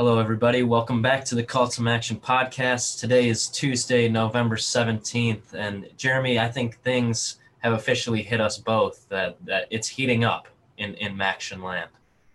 Hello, everybody. Welcome back to the Call to Action podcast. Today is Tuesday, November 17th. And Jeremy, I think things have officially hit us both that, that it's heating up in, in MACtion land.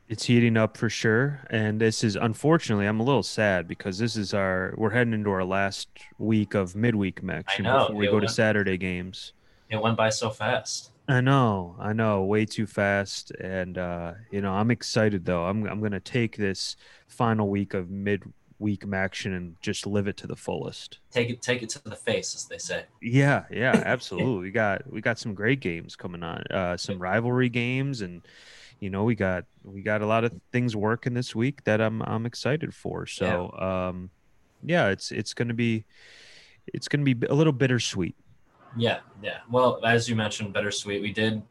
It's heating up for sure. And this is unfortunately, I'm a little sad because this is our, we're heading into our last week of midweek MACtion before we go went, to Saturday games. It went by so fast. I know, I know, way too fast, and uh, you know, I'm excited though. I'm I'm gonna take this final week of mid-week action and just live it to the fullest. Take it, take it to the face, as they say. Yeah, yeah, absolutely. we got we got some great games coming on, uh, some rivalry games, and you know, we got we got a lot of things working this week that I'm I'm excited for. So, yeah. um, yeah, it's it's gonna be it's gonna be a little bittersweet yeah, yeah. Well, as you mentioned, bittersweet. We did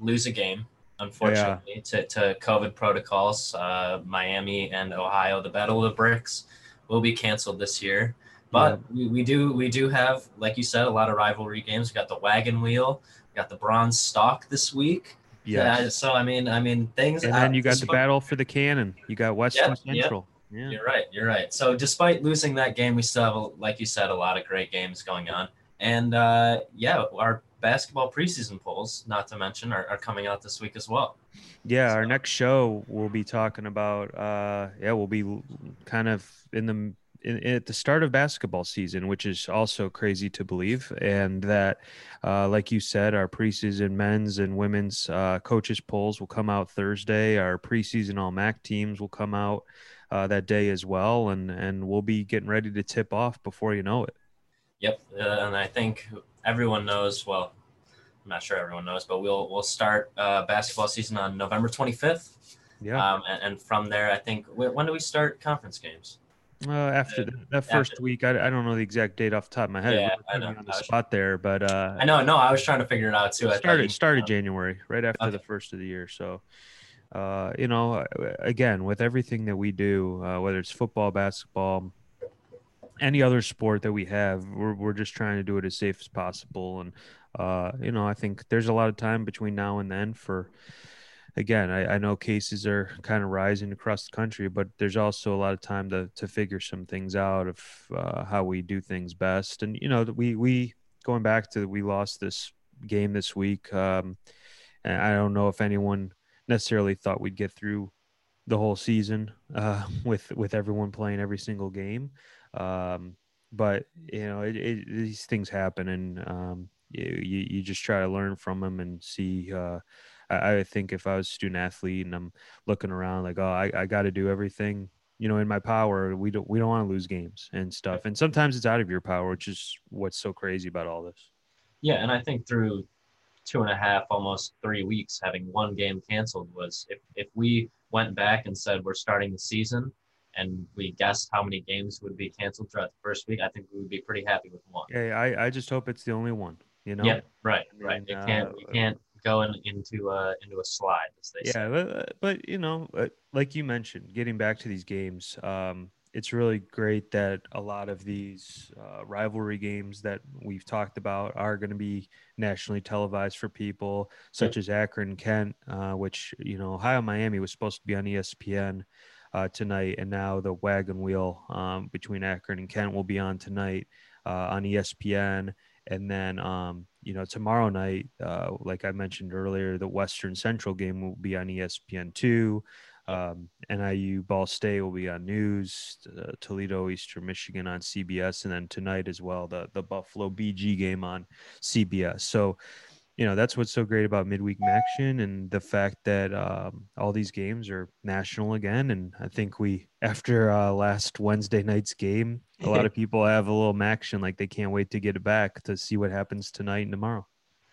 lose a game, unfortunately, yeah. to, to COVID protocols. Uh, Miami and Ohio, the Battle of the Bricks, will be canceled this year. But yeah. we, we do we do have, like you said, a lot of rivalry games. We got the Wagon Wheel, we got the Bronze Stalk this week. Yeah. so I mean, I mean things. And then you got the battle for the cannon. You got Western yeah, Central. Yeah. You're right. You're right. So despite losing that game, we still have, like you said, a lot of great games going on. And uh, yeah, our basketball preseason polls, not to mention, are, are coming out this week as well. Yeah, so. our next show we'll be talking about. Uh, yeah, we'll be kind of in the in, at the start of basketball season, which is also crazy to believe. And that, uh, like you said, our preseason men's and women's uh, coaches polls will come out Thursday. Our preseason All MAC teams will come out uh, that day as well, and and we'll be getting ready to tip off before you know it. Yep, uh, and I think everyone knows. Well, I'm not sure everyone knows, but we'll we'll start uh, basketball season on November 25th. Yeah. Um, and, and, from there, I think when do we start conference games? Uh, after the, that first after. week, I, I don't know the exact date off the top of my head. Yeah, I know. On the spot there, but uh, I know. No, I was trying to figure it out too. It started started January, right after okay. the first of the year. So, uh, you know, again, with everything that we do, uh, whether it's football, basketball, any other sport that we have, we're, we're just trying to do it as safe as possible. And, uh, you know, I think there's a lot of time between now and then for, again, I, I know cases are kind of rising across the country, but there's also a lot of time to, to figure some things out of uh, how we do things best. And, you know, we, we, going back to, we lost this game this week. Um, and I don't know if anyone necessarily thought we'd get through the whole season uh, with, with everyone playing every single game. Um, but you know, it, it, these things happen, and um, you, you just try to learn from them and see. Uh, I, I think if I was a student athlete and I'm looking around like, oh, I, I got to do everything you know in my power we don't we don't want to lose games and stuff and sometimes it's out of your power which is what's so crazy about all this yeah and i think through two and a half almost three weeks having one game canceled was if, if we went back and said we're starting the season and we guessed how many games would be canceled throughout the first week, I think we would be pretty happy with one. Yeah, I, I just hope it's the only one. You know. Yeah. Right. Right. It can't. Uh, we can't go in, into a into a slide, as they yeah, say. but, but you know, uh, like you mentioned, getting back to these games, um, it's really great that a lot of these uh, rivalry games that we've talked about are going to be nationally televised for people, such as Akron, Kent, uh, which you know, Ohio, Miami was supposed to be on ESPN uh, tonight, and now the wagon wheel um, between Akron and Kent will be on tonight uh, on ESPN. And then, um, you know, tomorrow night, uh, like I mentioned earlier, the Western Central game will be on ESPN two. Um, NIU Ball State will be on News. Uh, Toledo Eastern Michigan on CBS, and then tonight as well the the Buffalo BG game on CBS. So you know that's what's so great about midweek action and the fact that um, all these games are national again and i think we after uh, last wednesday night's game a lot of people have a little action like they can't wait to get it back to see what happens tonight and tomorrow.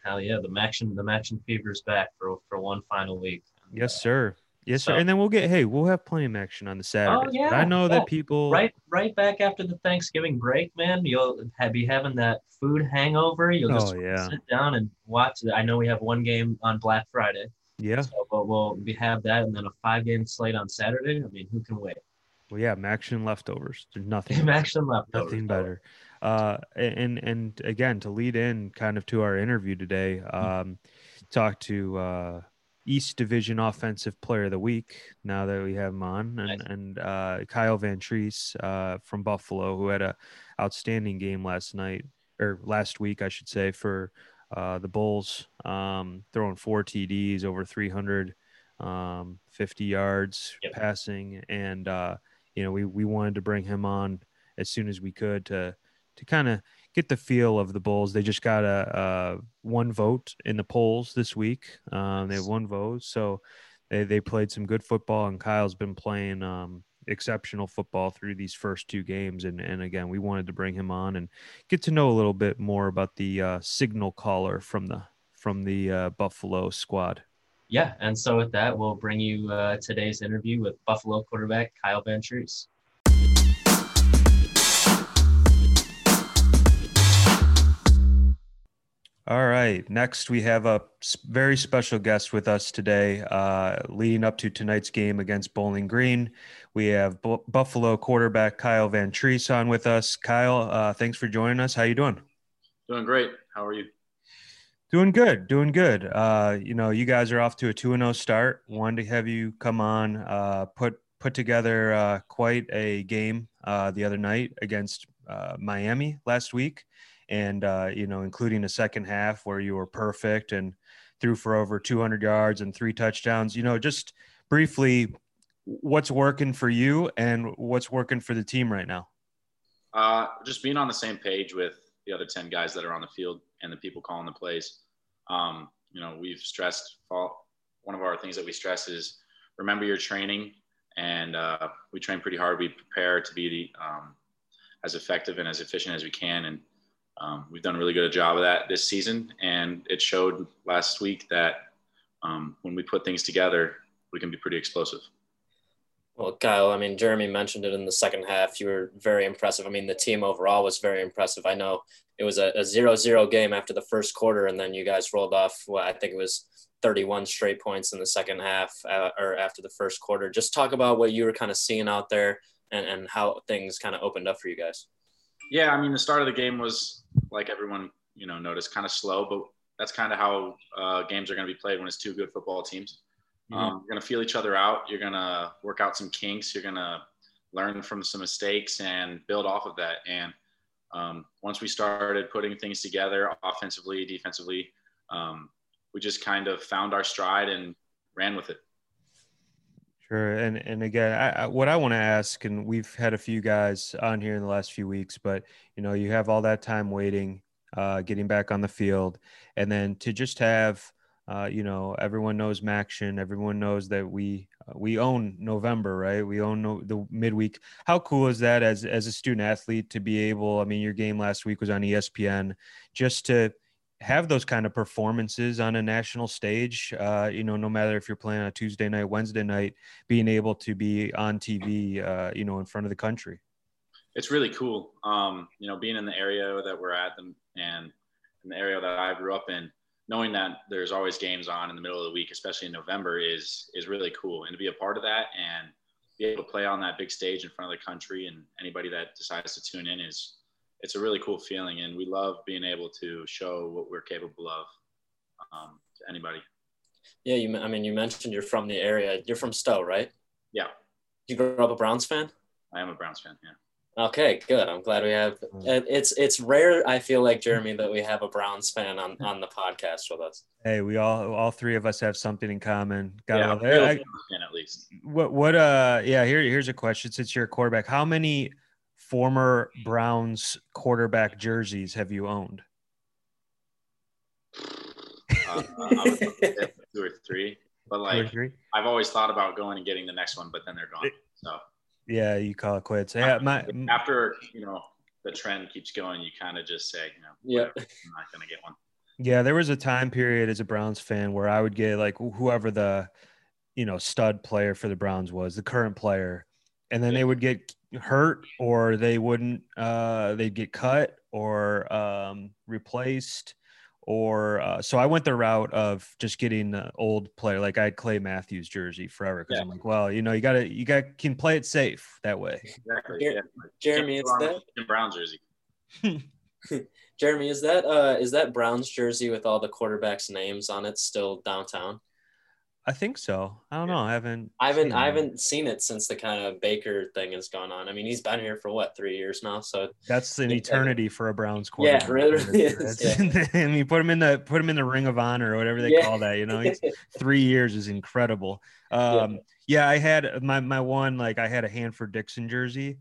Hell yeah the action the action fever's back for for one final week. Yes sir Yes, so, sir. And then we'll get hey, we'll have plenty of action on the Saturday. Oh, yeah. I know yeah. that people right right back after the Thanksgiving break, man. You'll have, be having that food hangover. You'll just oh, yeah. sit down and watch. I know we have one game on Black Friday. Yeah. So, but we'll we have that, and then a five game slate on Saturday. I mean, who can wait? Well, yeah, action leftovers. There's nothing. action leftovers. Nothing better. Uh, and and again to lead in kind of to our interview today, mm-hmm. um, talk to uh East Division Offensive Player of the Week. Now that we have him on, and nice. and uh, Kyle Vantrease uh, from Buffalo, who had a outstanding game last night or last week, I should say, for uh, the Bulls, um, throwing four TDs over 300 um, 50 yards yep. passing, and uh, you know we we wanted to bring him on as soon as we could to to kind of get the feel of the Bulls. They just got a, a one vote in the polls this week. Um, they have one vote, so they they played some good football, and Kyle's been playing um, exceptional football through these first two games. And and again, we wanted to bring him on and get to know a little bit more about the uh, signal caller from the from the uh, Buffalo squad yeah, and so with that, we'll bring you uh, today's interview with Buffalo quarterback Kyle Vantrease. All right. Next, we have a very special guest with us today. Uh, leading up to tonight's game against Bowling Green, we have B- Buffalo quarterback Kyle Vantrease on with us. Kyle, uh, thanks for joining us. How you doing? Doing great. How are you? Doing good, doing good. Uh, you know, you guys are off to a two and zero oh start. Wanted to have you come on, uh, put put together uh, quite a game uh, the other night against uh, Miami last week, and uh, you know, including a second half where you were perfect and threw for over 200 yards and three touchdowns. You know, just briefly, what's working for you and what's working for the team right now? Uh, just being on the same page with the other 10 guys that are on the field and the people calling the plays. Um, you know, we've stressed one of our things that we stress is remember your training, and uh, we train pretty hard. We prepare to be the, um, as effective and as efficient as we can, and um, we've done a really good job of that this season. And it showed last week that um, when we put things together, we can be pretty explosive. Well, Kyle, I mean, Jeremy mentioned it in the second half. You were very impressive. I mean, the team overall was very impressive. I know it was a, a game after the first quarter, and then you guys rolled off, well, I think it was 31 straight points in the second half uh, or after the first quarter. Just talk about what you were kind of seeing out there and, and how things kind of opened up for you guys. Yeah, I mean, the start of the game was like everyone, you know, noticed kind of slow, but that's kind of how uh, games are going to be played when it's two good football teams. Mm-hmm. Um, you're going to feel each other out. You're going to work out some kinks. You're going to learn from some mistakes and build off of that. And um, once we started putting things together offensively, defensively, um, we just kind of found our stride and ran with it. Sure, and and again, I, I, what I want to ask, and we've had a few guys on here in the last few weeks, but you know, you have all that time waiting, uh, getting back on the field, and then to just have uh, you know, everyone knows MACtion. Everyone knows that we uh, we own November, right? We own no, the midweek. How cool is that as as a student athlete to be able? I mean, your game last week was on ESPN. Just to have those kind of performances on a national stage, uh, you know, no matter if you're playing on a Tuesday night, Wednesday night, being able to be on TV, uh, you know, in front of the country. It's really cool. Um, you know, being in the area that we're at and in the area that I grew up in knowing that there's always games on in the middle of the week, especially in November, is is really cool. And to be a part of that and be able to play on that big stage in front of the country and anybody that decides to tune in is it's a really cool feeling. And we love being able to show what we're capable of um, to anybody. Yeah, you. I mean, you mentioned you're from the area. You're from Stow, right? Yeah. You grew up a Browns fan. I am a Browns fan. Yeah. Okay, good. I'm glad we have. Mm. It's it's rare. I feel like Jeremy that we have a Browns fan on on the podcast with us. Hey, we all all three of us have something in common. Got yeah, I, at least. What what uh yeah here here's a question. Since you're a quarterback, how many former Browns quarterback jerseys have you owned? Uh, two or three, but like I've always thought about going and getting the next one, but then they're gone. So yeah, you call it quits. Yeah, my after you know the trend keeps going, you kind of just say, you know, yeah, I'm not gonna get one. Yeah, there was a time period as a Browns fan where I would get like whoever the you know stud player for the Browns was, the current player, and then yeah. they would get hurt or they wouldn't uh they'd get cut or um replaced or uh, so I went the route of just getting the old player. Like I had Clay Matthews jersey forever because yeah. I'm like, well, you know, you gotta you got can play it safe that way. Exactly. Yeah. Jeremy, is that Brown jersey? Jeremy, is that uh is that Browns jersey with all the quarterbacks' names on it still downtown? I think so. I don't know. I haven't. I haven't. I haven't seen it since the kind of Baker thing has gone on. I mean, he's been here for what three years now. So that's an eternity for a Browns quarterback. Yeah, really, really is. Yeah. I mean, put him in the put him in the Ring of Honor or whatever they yeah. call that. You know, three years is incredible. Um, yeah. yeah, I had my my one like I had a Hanford Dixon jersey.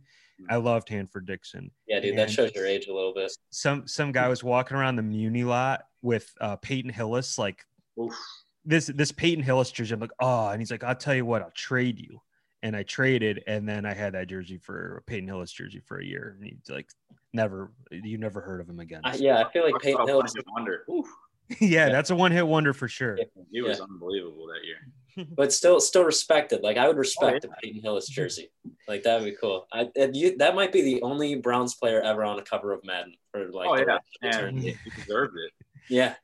I loved Hanford Dixon. Yeah, dude, and that shows your age a little bit. Some some guy was walking around the Muni lot with uh, Peyton Hillis, like Oof this this Peyton Hillis jersey. I'm like, oh, and he's like, I'll tell you what, I'll trade you. And I traded, and then I had that jersey for a Peyton Hillis jersey for a year. And he's like, never, you never heard of him again. Uh, yeah, I feel like Peyton Hillis. is a Wonder. yeah, yeah, that's a one hit wonder for sure. He was yeah. unbelievable that year. but still, still respected. Like I would respect oh, yeah. a Peyton Hillis jersey. Like that would be cool. I you, that might be the only Browns player ever on a cover of Madden for like. Oh yeah, and he deserved it. Yeah,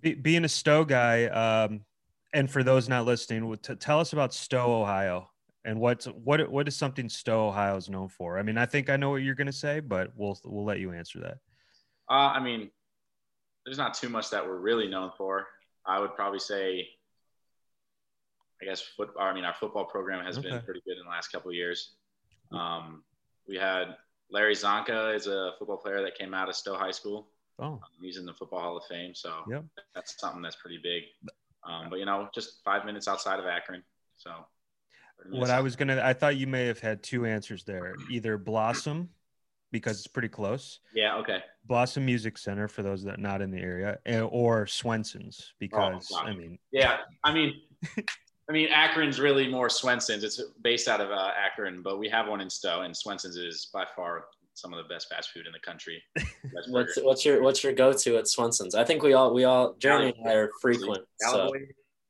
be, being a Stow guy, um, and for those not listening, t- tell us about Stow, Ohio, and what's what what is something Stow, Ohio is known for? I mean, I think I know what you're going to say, but we'll we'll let you answer that. Uh, I mean, there's not too much that we're really known for. I would probably say, I guess football. I mean, our football program has okay. been pretty good in the last couple of years. Um, we had Larry Csonka is a football player that came out of Stow High School. Oh, he's in the Football Hall of Fame, so yep. that's something that's pretty big. Um, but you know, just five minutes outside of Akron, so. What I was gonna, I thought you may have had two answers there. Either Blossom, because it's pretty close. Yeah. Okay. Blossom Music Center for those that are not in the area, or Swenson's because oh, I mean. Yeah, I mean. I mean, Akron's really more Swenson's. It's based out of uh, Akron, but we have one in Stow, and Swenson's is by far some of the best fast food in the country. what's what's your what's your go to at Swenson's? I think we all we all Jeremy and I are frequent. So.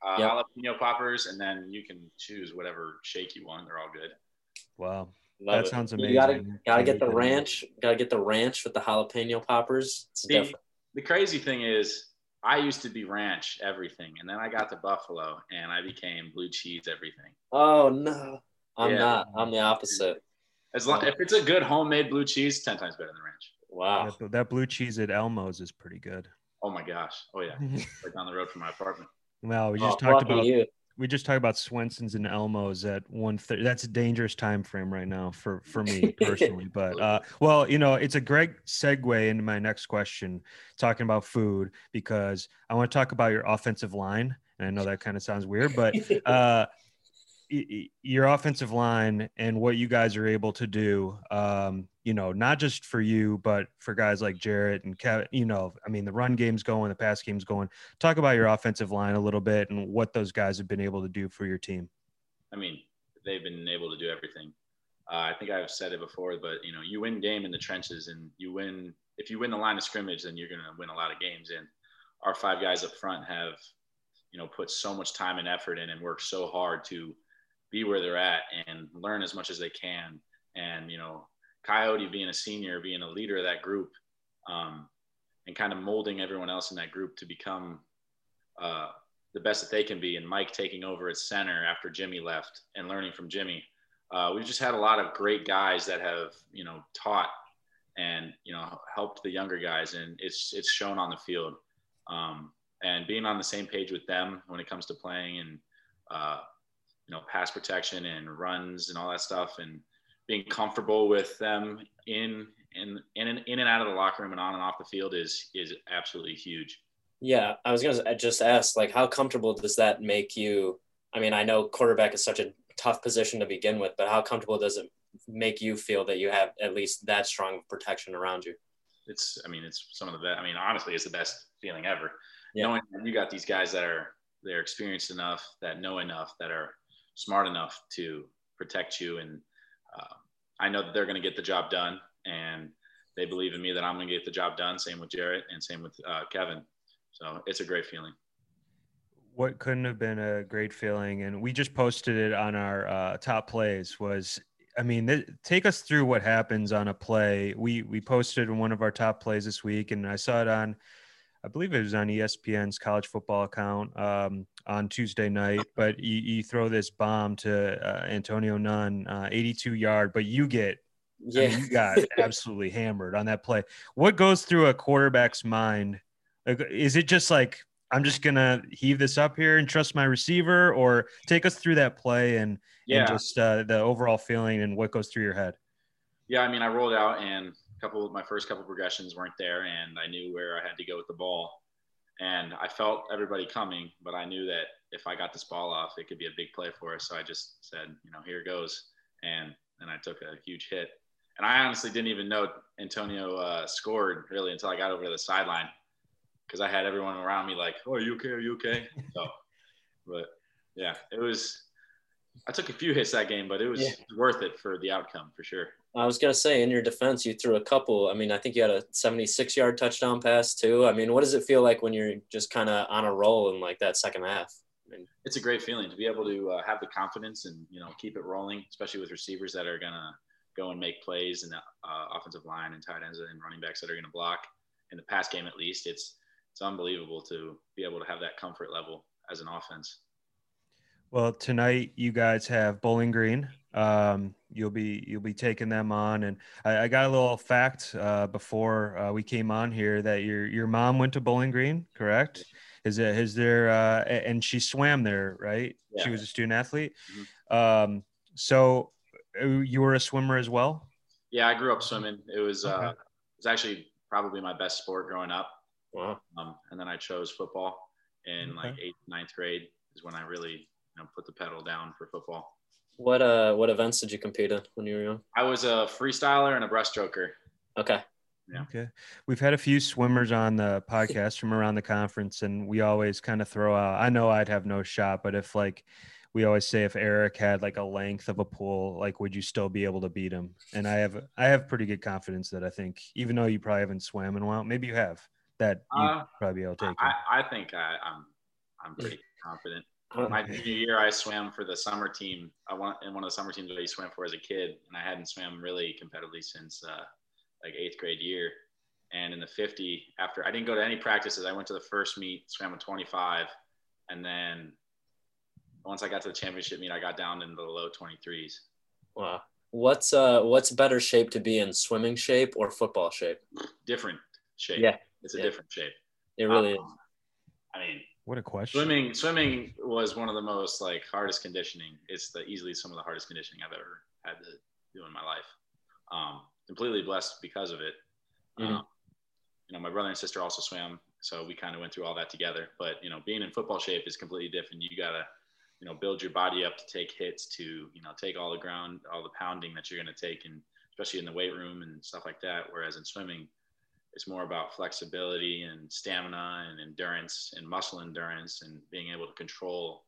Uh, yep. jalapeno poppers, and then you can choose whatever shake you want. They're all good. Wow. Love that it. sounds amazing. You gotta gotta get the ranch. Gotta get the ranch with the jalapeno poppers. The, the crazy thing is, I used to be ranch everything, and then I got to Buffalo, and I became blue cheese everything. Oh no, I'm yeah. not. I'm the opposite. As long if it's a good homemade blue cheese, ten times better than ranch. Wow, that, that blue cheese at Elmo's is pretty good. Oh my gosh! Oh yeah, right down the road from my apartment. Well, we oh, just oh, talked about you. we just talked about Swenson's and Elmo's at one thirty. That's a dangerous time frame right now for for me personally. but uh, well, you know, it's a great segue into my next question, talking about food because I want to talk about your offensive line. And I know that kind of sounds weird, but uh, your offensive line and what you guys are able to do, um, you know, not just for you, but for guys like Jaret and Kevin, you know, I mean, the run game's going, the pass game's going. Talk about your offensive line a little bit and what those guys have been able to do for your team. I mean, they've been able to do everything. Uh, I think I've said it before, but you know, you win game in the trenches, and you win if you win the line of scrimmage, then you're going to win a lot of games. And our five guys up front have, you know, put so much time and effort in and worked so hard to be where they're at and learn as much as they can. And, you know, Kayode being a senior, being a leader of that group, um, and kind of molding everyone else in that group to become uh, the best that they can be. And Mike taking over at center after Jimmy left and learning from Jimmy. Uh, we've just had a lot of great guys that have, you know, taught and, you know, helped the younger guys. And it's, it's shown on the field. Um, and being on the same page with them when it comes to playing and, uh, you know pass protection and runs and all that stuff and being comfortable with them in in in and, in and out of the locker room and on and off the field is is absolutely huge. Yeah, I was gonna just ask, like, how comfortable does that make you? I mean, I know quarterback is such a tough position to begin with, but how comfortable does it make you feel that you have at least that strong protection around you? It's, I mean, it's some of the best. I mean, honestly, it's the best feeling ever. Yeah. Knowing you got these guys that are they're experienced enough, that know enough, that are smart enough to protect you. And uh, I know that they're going to get the job done. And they believe in me that I'm going to get the job done. Same with Jaret and same with uh, Kevin. So it's a great feeling. What couldn't have been a great feeling, and we just posted it on our uh, top plays. Was I mean, th- take us through what happens on a play. We we posted one of our top plays this week, and I saw it on I believe it was on ESPN's college football account um, on Tuesday night. But you, you, throw this bomb to uh, Antonio Nunn, uh, 82 yard, but you get yeah, I mean, you got absolutely hammered on that play. What goes through a quarterback's mind? Is it just like I'm just gonna heave this up here and trust my receiver, or take us through that play and yeah. and just uh, the overall feeling and what goes through your head. Yeah, I mean, I rolled out and couple of my first couple progressions weren't there, and I knew where I had to go with the ball, and I felt everybody coming, but I knew that if I got this ball off, it could be a big play for us. So I just said, you know, here goes, and then I took a huge hit, and I honestly didn't even know Antonio uh, scored really until I got over to the sideline because I had everyone around me like, "Oh, are you okay? Are you okay?" So, but yeah, it was. I took a few hits that game, but it was yeah. worth it for the outcome for sure. I was gonna say, in your defense, you threw a couple. I mean, I think you had a 76-yard touchdown pass too. I mean, what does it feel like when you're just kind of on a roll in like that second half? I mean, it's a great feeling to be able to uh, have the confidence and you know keep it rolling, especially with receivers that are gonna go and make plays, and the uh, offensive line and tight ends and running backs that are gonna block. In the pass game, at least, it's it's unbelievable to be able to have that comfort level as an offense. Well, tonight you guys have Bowling Green. Um, you'll be you'll be taking them on, and I, I got a little fact uh, before uh, we came on here that your your mom went to Bowling Green, correct? Is it is there uh, and she swam there, right? Yeah. She was a student athlete. Mm-hmm. Um, so uh, you were a swimmer as well. Yeah, I grew up swimming. It was uh, okay. uh, it was actually probably my best sport growing up. Wow. Um, and then I chose football in okay. like eighth, ninth grade is when I really know, put the pedal down for football. What uh what events did you compete in when you were young? I was a freestyler and a breaststroker. Okay. Yeah. Okay. We've had a few swimmers on the podcast from around the conference, and we always kind of throw out. I know I'd have no shot, but if like we always say, if Eric had like a length of a pool, like would you still be able to beat him? And I have I have pretty good confidence that I think, even though you probably haven't swam in a while, maybe you have that you uh, probably be able to take. I, I think I, I'm I'm pretty confident. My junior year, I swam for the summer team. I went in one of the summer teams that I swam for as a kid, and I hadn't swam really competitively since uh, like eighth grade year. And in the 50, after I didn't go to any practices, I went to the first meet, swam a 25, and then once I got to the championship meet, I got down into the low 23s. Wow. What's uh what's better shape to be in, swimming shape or football shape? Different shape. Yeah. It's a yeah. different shape. It really um, is. I mean, what a question. Swimming, swimming was one of the most like hardest conditioning. It's the easily some of the hardest conditioning I've ever had to do in my life. Um, completely blessed because of it. Mm-hmm. Um, you know, my brother and sister also swam, so we kind of went through all that together. But you know, being in football shape is completely different. You gotta, you know, build your body up to take hits, to you know, take all the ground, all the pounding that you're gonna take, and especially in the weight room and stuff like that. Whereas in swimming, it's more about flexibility and stamina and endurance and muscle endurance and being able to control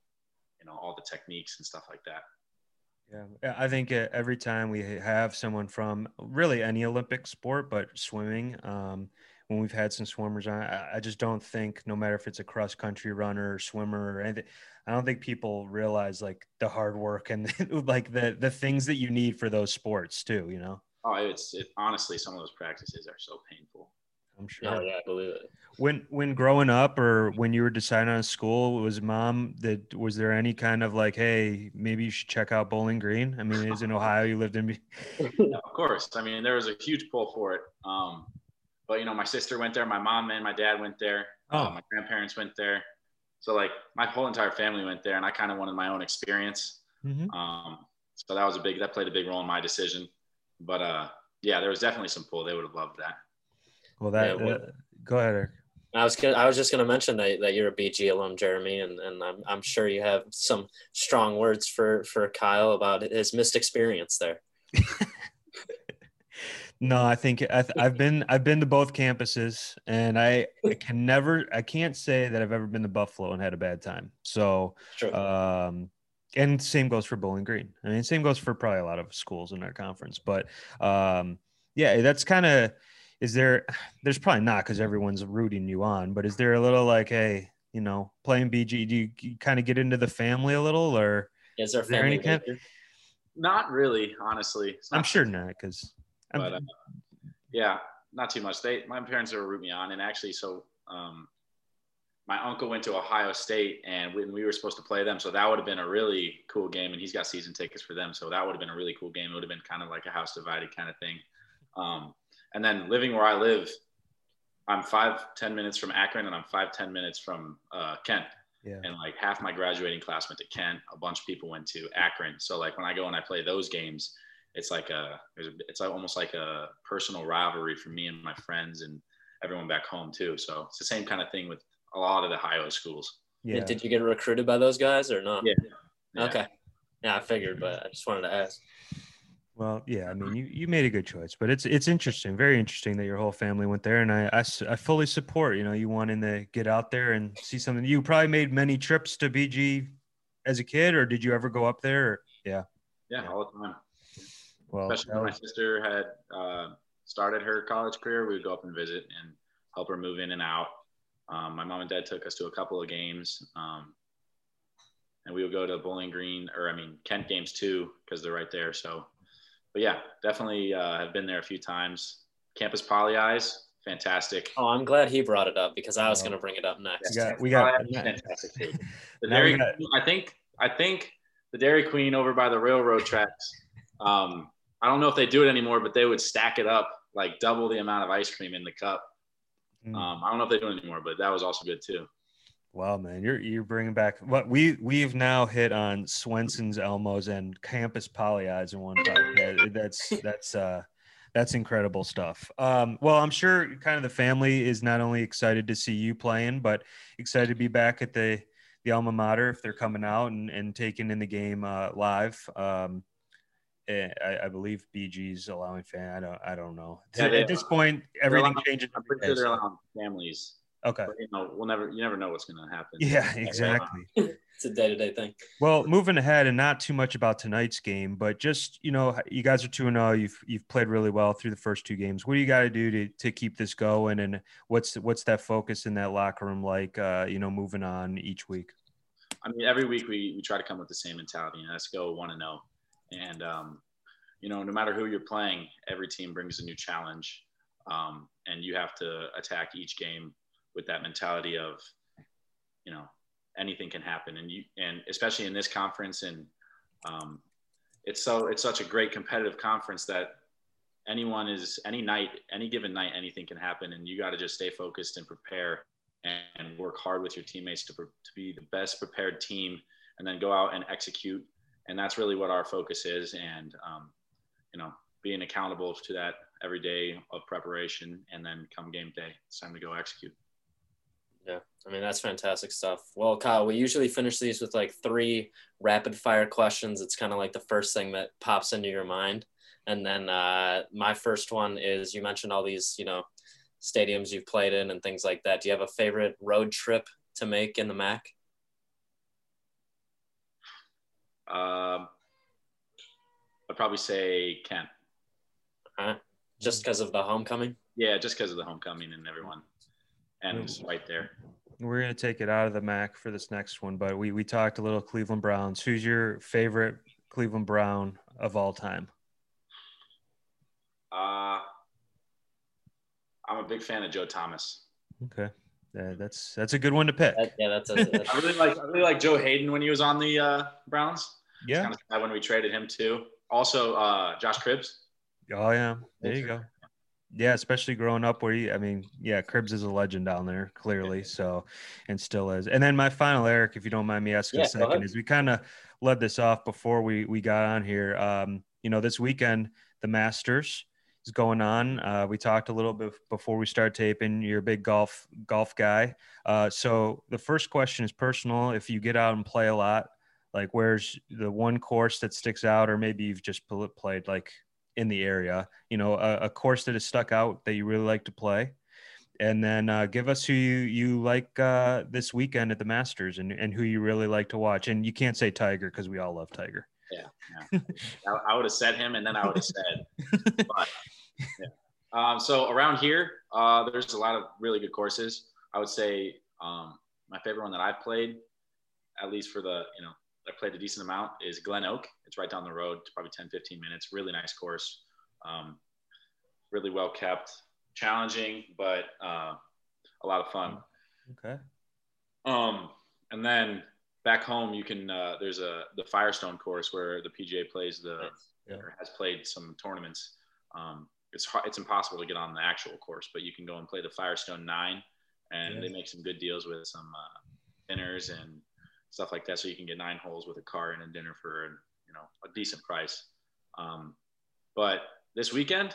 you know all the techniques and stuff like that. Yeah i think uh, every time we have someone from really any olympic sport but swimming um, when we've had some swimmers on I, just don't think no matter if it's a cross country runner or swimmer or anything i don't think people realize like the hard work and like the the things that you need for those sports too you know Oh, it's it, honestly some of those practices are so painful. I'm sure. Oh yeah, I believe it. When when growing up or when you were deciding on a school, was mom that was there any kind of like, hey, maybe you should check out Bowling Green? I mean, is in Ohio you lived in. yeah, of course. I mean, there was a huge pull for it. Um, but you know, my sister went there, my mom and my dad went there, uh, oh. Uh, my grandparents went there. So like my whole entire family went there, and I kind of wanted my own experience. Mm-hmm. Um, so that was a big that played a big role in my decision but uh, yeah, there was definitely some pull. They would have loved that. Well, that yeah, uh, go ahead, Eric. I was gonna, I was just going to mention that, that you're a BG alum, Jeremy, and, and I'm, I'm sure you have some strong words for, for Kyle about his missed experience there. no, I think I have been I've been to both campuses, and I, I, can never I can't say that I've ever been to Buffalo and had a bad time. So, um, and same goes for Bowling Green. I mean, same goes for probably a lot of schools in our conference. But um, yeah, that's kind of. Is there? There's probably not because everyone's rooting you on. But is there a little like, hey, you know, playing BG? Do you, you kind of get into the family a little, or is there, is there any kind? Of, not really, honestly. I'm sure not because. But uh, yeah, not too much. They, my parents are root me on, and actually, so um, my uncle went to Ohio State and when we were supposed to play them, so that would have been a really cool game. And he's got season tickets for them, so that would have been a really cool game. It would have been kind of like a house divided kind of thing. Um, and then living where I live, I'm five ten minutes from Akron, and I'm five ten minutes from uh, Kent. Yeah. And like half my graduating class went to Kent. A bunch of people went to Akron. So like when I go and I play those games, it's like a it's almost like a personal rivalry for me and my friends and everyone back home too. So it's the same kind of thing with a lot of the Ohio schools. Yeah. Did you get recruited by those guys or not? Yeah. yeah. Okay. Yeah, I figured, but I just wanted to ask. Well, yeah, I mean, you, you made a good choice, but it's it's interesting, very interesting that your whole family went there, and I, I, I fully support. You know, you wanting to get out there and see something. You probably made many trips to BG as a kid, or did you ever go up there? Or, yeah. yeah, all the time. Well, especially when my sister had uh, started her college career, we would go up and visit and help her move in and out. Um, my mom and dad took us to a couple of games, um, and we would go to Bowling Green, or I mean Kent games too, because they're right there. So but yeah, definitely uh, have been there a few times. Campus Pollyeyes, fantastic. Oh, I'm glad he brought it up because I was oh. going to bring it up next. We got, we got fantastic food. The Dairy, got, I think, I think the Dairy Queen over by the railroad tracks. Um, I don't know if they do it anymore, but they would stack it up like double the amount of ice cream in the cup. Mm. Um, I don't know if they do it anymore, but that was also good too. Wow, man, you're you're bringing back what we we've now hit on Swenson's, Elmos, and Campus Pollyeyes in one that's that's uh that's incredible stuff. Um, well, I'm sure kind of the family is not only excited to see you playing, but excited to be back at the the alma mater if they're coming out and, and taking in the game uh, live. Um, I, I, believe BG's allowing fan. I don't. I don't know. Yeah, at this point, everything changes. I'm pretty sure they're allowing families Okay. But, you know, we'll never, you never know what's going to happen. Yeah, exactly. it's a day to day thing. Well, moving ahead and not too much about tonight's game, but just, you know, you guys are 2 and 0. You've, you've played really well through the first two games. What do you got to do to, to keep this going? And what's, what's that focus in that locker room like, uh, you know, moving on each week? I mean, every week we, we try to come with the same mentality and let's go 1 and 0. And, um, you know, no matter who you're playing, every team brings a new challenge. Um, and you have to attack each game with that mentality of, you know, anything can happen. And you, and especially in this conference and, um, it's so, it's such a great competitive conference that anyone is any night, any given night, anything can happen. And you got to just stay focused and prepare and, work hard with your teammates to, to be the best prepared team and then go out and execute. And that's really what our focus is. And, um, you know, being accountable to that every day of preparation and then come game day, it's time to go execute. Yeah, I mean that's fantastic stuff. Well, Kyle, we usually finish these with like three rapid fire questions. It's kind of like the first thing that pops into your mind. And then uh, my first one is you mentioned all these, you know, stadiums you've played in and things like that. Do you have a favorite road trip to make in the MAC? Um, I'd probably say Kent. Uh, just because of the homecoming? Yeah, just because of the homecoming and everyone and it's right there. We're gonna take it out of the MAC for this next one, but we we talked a little Cleveland Browns. Who's your favorite Cleveland Brown of all time? Uh, I'm a big fan of Joe Thomas. Okay, uh, that's that's a good one to pick. That, yeah, that's. A, that's I really like I really like Joe Haden when he was on the uh, Browns. Yeah, kind of when we traded him too. Also, uh, Josh Cribbs. Oh yeah, there you go. Yeah, especially growing up where you, I mean, yeah, Cribbs is a legend down there, clearly. So, and still is. And then my final, Eric, if you don't mind me asking yeah, a second, is we kind of led this off before we we got on here. Um, you know, this weekend the Masters is going on. Uh, we talked a little bit before we start taping. You're a big golf golf guy. Uh, so the first question is personal. If you get out and play a lot, like where's the one course that sticks out, or maybe you've just played like in the area, you know, a, a, course that has stuck out that you really like to play. And then uh, give us who you, you like uh, this weekend at the Masters and, and who you really like to watch. And you can't say Tiger because we all love Tiger. Yeah. yeah. I, I would have said him and then I would have said, but, yeah. Um, so around here, uh, there's a lot of really good courses. I would say um, my favorite one that I've played, at least for the, you know, I played a decent amount is Glen Oak. It's right down the road, it's probably 10, 15 minutes. Really nice course. Um, really well kept, challenging, but uh, a lot of fun. Okay. Um, and then back home, you can, uh, there's a, the Firestone course where the PGA plays the, yeah. or has played some tournaments. Um, it's hard, it's impossible to get on the actual course, but you can go and play the Firestone Nine, and yes. they make some good deals with some uh, dinners and stuff like that. So you can get nine holes with a car and a dinner for you know a decent price. Um, but this weekend,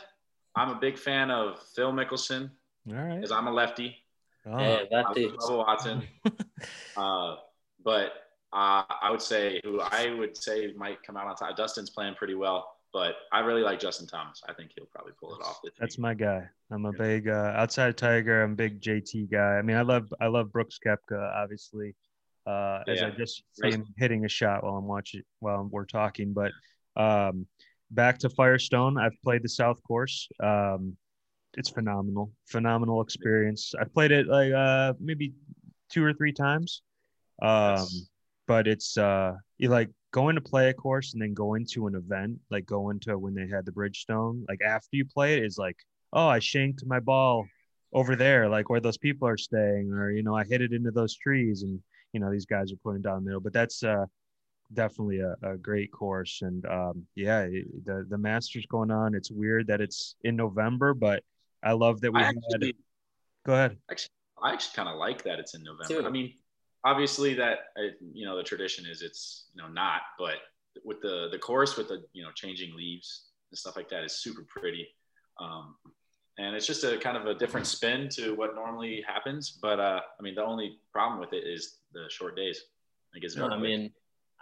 I'm a big fan of Phil Mickelson. All right. Because I'm a lefty. Oh, hey, lefty. Watson. uh, but uh, I would say who I would say might come out on top. Dustin's playing pretty well, but I really like Justin Thomas. I think he'll probably pull it off. That's my guy. I'm a big uh, outside Tiger. I'm a big JT guy. I mean, I love I love Brooks Koepka, obviously. Uh, as yeah. I just him hitting a shot while I'm watching while we're talking. But um, back to Firestone, I've played the South Course. Um, it's phenomenal, phenomenal experience. I've played it like uh, maybe two or three times. Um, yes. But it's uh, you like going to play a course and then going to an event, like going to when they had the Bridgestone. Like after you play it, is like, oh, I shanked my ball over there, like where those people are staying, or you know, I hit it into those trees, and you know, these guys are putting down the middle. But that's uh, definitely a, a great course, and um, yeah, the the Masters going on. It's weird that it's in November, but I love that we I had. Actually, go ahead. Actually, I actually kind of like that it's in November. Too. I mean, obviously that you know the tradition is it's you know not, but with the the course with the you know changing leaves and stuff like that is super pretty. Um, and it's just a kind of a different spin to what normally happens. But uh, I mean, the only problem with it is the short days. I guess. No, I mean,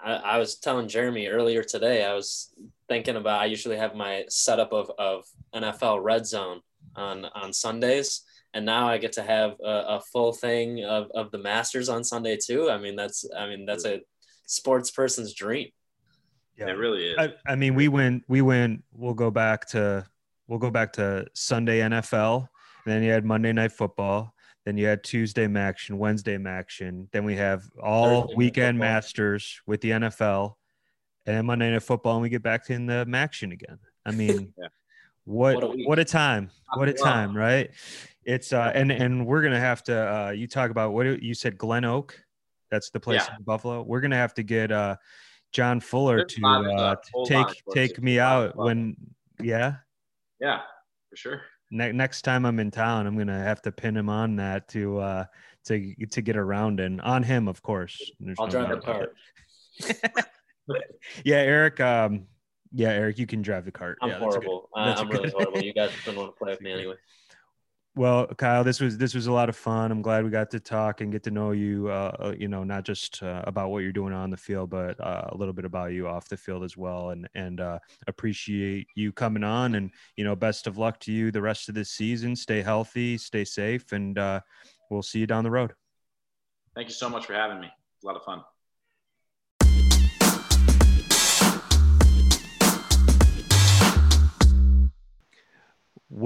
I, I, was telling Jeremy earlier today. I was thinking about. I usually have my setup of of NFL Red Zone on on Sundays, and now I get to have a, a, full thing of, of the Masters on Sunday too. I mean, that's I mean that's a sports person's dream. Yeah, it really is. I, I mean, we went we went. We'll go back to we'll go back to Sunday NFL. And then you had Monday Night Football. Then you had Tuesday action, Wednesday action. Then we have all Thursday weekend Masters with the NFL, and then Monday Night Football, and we get back in the action again. I mean, yeah. what what a, what a, time! What a time, right? It's uh, and and we're gonna have to. Uh, you talk about what you said, Glen Oak. That's the place yeah. in Buffalo. We're gonna have to get uh, John Fuller There's to uh, take take me out when. Yeah. Yeah, for sure. Ne- next time I'm in town, I'm gonna have to pin him on that to uh to to get around and on him, of course. There's I'll no drive the cart. yeah, Eric. Um, yeah, Eric, you can drive the cart. I'm yeah, horrible. I'm really horrible. You guys don't want to play with me anyway. Well, Kyle, this was this was a lot of fun. I'm glad we got to talk and get to know you. Uh, uh, you know, not just uh, about what you're doing on the field, but uh, a little bit about you off the field as well. And and uh, appreciate you coming on. And you know, best of luck to you the rest of this season. Stay healthy, stay safe, and uh, we'll see you down the road. Thank you so much for having me. A lot of fun.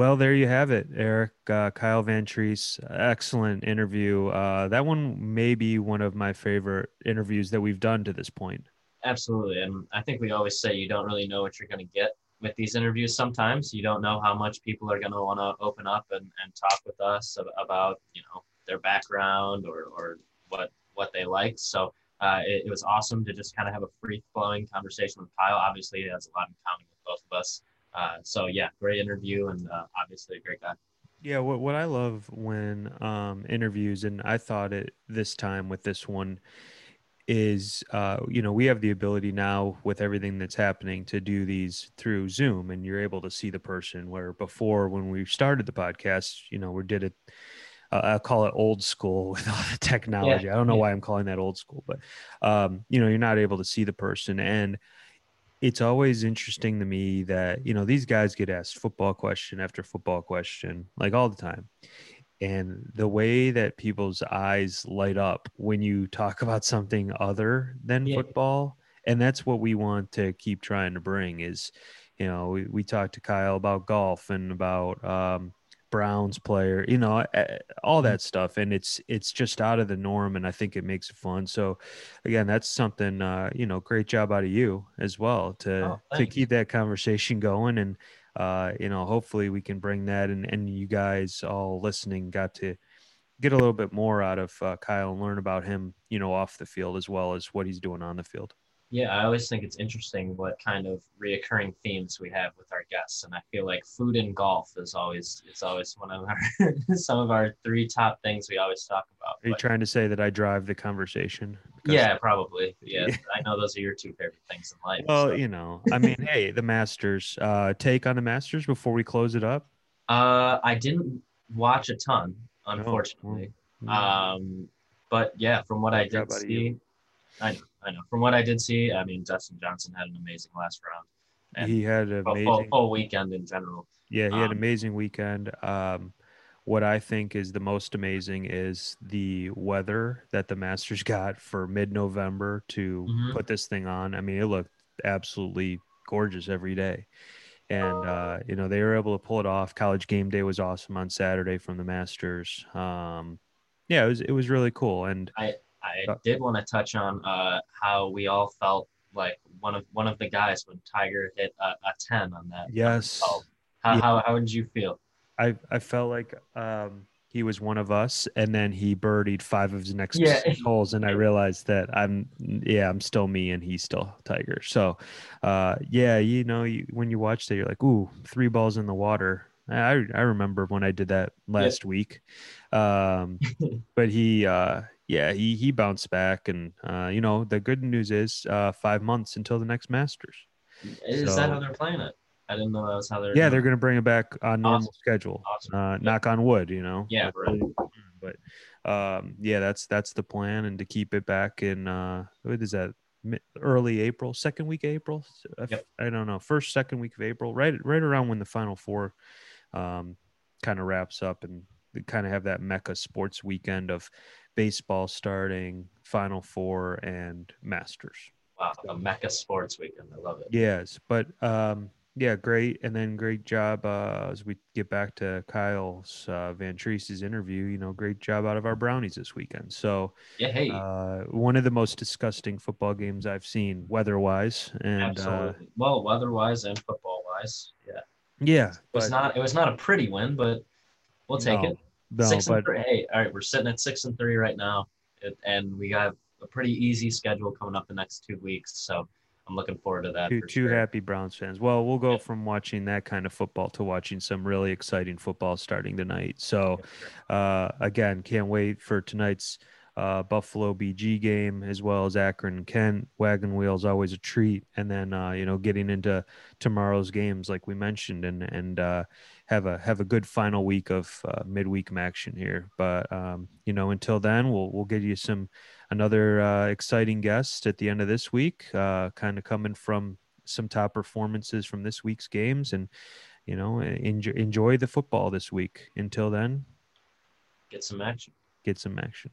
Well, there you have it, Eric. Uh, Kyle Vantrease, excellent interview. Uh, that one may be one of my favorite interviews that we've done to this point. Absolutely. And I think we always say you don't really know what you're going to get with these interviews sometimes. You don't know how much people are going to want to open up and, and talk with us about, you know, their background or, or what, what they like. So uh, it, it was awesome to just kind of have a free flowing conversation with Kyle. Obviously, he has a lot in common with both of us. Uh, so yeah, great interview and uh, obviously a great guy. Yeah, what what I love when um, interviews, and I thought it this time with this one is uh, you know we have the ability now with everything that's happening to do these through zoom and you're able to see the person where before when we started the podcast you know we did it uh, i'll call it old school with all the technology yeah. i don't know yeah. why i'm calling that old school but um, you know you're not able to see the person and it's always interesting to me that you know these guys get asked football question after football question like all the time and the way that people's eyes light up when you talk about something other than yeah. football and that's what we want to keep trying to bring is you know we, we talked to kyle about golf and about um, Browns player, you know, all mm-hmm. that stuff. And it's it's just out of the norm, and I think it makes it fun. So, again, that's something. Uh, you know, great job out of you as well to oh, to keep that conversation going, and uh, you know, hopefully we can bring that, and and you guys all listening got to get a little bit more out of uh, Kyle and learn about him, you know, off the field as well as what he's doing on the field. Yeah, I always think it's interesting what kind of reoccurring themes we have with our guests, and I feel like food and golf is always it's always one of our some of our three top things we always talk about. Are you but, trying to say that I drive the conversation? Yeah, probably. Yeah, yeah, I know those are your two favorite things in life. Well, so. you know, I mean, hey, the Masters. Uh, take on the Masters before we close it up. Uh, I didn't watch a ton, unfortunately. No. Um, but yeah, from what I did see, I know, I know. From what I did see, I mean, Dustin Johnson had an amazing last round. And he had an amazing full, full, weekend in general. Yeah, he um, had an amazing weekend. Um, what I think is the most amazing is the weather that the Masters got for mid-November to mm-hmm. put this thing on. I mean, it looked absolutely gorgeous every day and uh, you know they were able to pull it off. College game day was awesome on Saturday from the Masters. Um, yeah, it was it was really cool. And I I uh, did want to touch on uh, how we all felt like one of one of the guys when Tiger hit a, a ten on that. Yes. how, yeah. how how did you feel? I I felt like um, he was one of us, and then he birdied five of his next yeah. holes, and I realized that I'm yeah I'm still me, and he's still Tiger. So, uh, yeah, you know, you, when you watch that, you're like, ooh, three balls in the water. I I remember when I did that last week, um, but he uh, yeah he he bounced back, and uh, you know the good news is uh, five months until the next Masters. Is so, that how they're playing it? I didn't know that was how they're. Yeah, they're going to bring it back on normal awesome. schedule. Awesome. Uh, knock on wood, you know. Yeah, right. But um, yeah, that's that's the plan, and to keep it back in uh, what is that? Early April, second week of April. Yep. I don't know, first second week of April, right right around when the Final Four um, kind of wraps up, and kind of have that mecca sports weekend of baseball starting, Final Four, and Masters. Wow, a mecca sports weekend. I love it. Yes, but um, yeah, great. And then great job uh, as we get back to Kyle's uh, Vantrease's interview. You know, great job out of our Brownies this weekend. So, yeah, hey, uh, one of the most disgusting football games I've seen weather-wise, and uh, Absolutely. well, weather-wise and football-wise, yeah, yeah. It was but, not it was not a pretty win, but we'll take no, it. No, six but, and three. Hey, all right, we're sitting at six and three right now, and we got a pretty easy schedule coming up the next two weeks. So I'm looking forward to that. Two, two sure. happy Browns fans. Well, we'll go yeah. from watching that kind of football to watching some really exciting football starting tonight. So, uh, again, can't wait for tonight's uh, Buffalo BG game as well as Akron Kent. Wagon wheels always a treat, and then uh, you know getting into tomorrow's games like we mentioned, and and uh, have a have a good final week of uh, midweek action here. But um, you know until then, we'll we'll get you some another uh, exciting guest at the end of this week, uh, kind of coming from some top performances from this week's games, and you know, enjoy, enjoy the football this week. Until then, get some action. Get some action.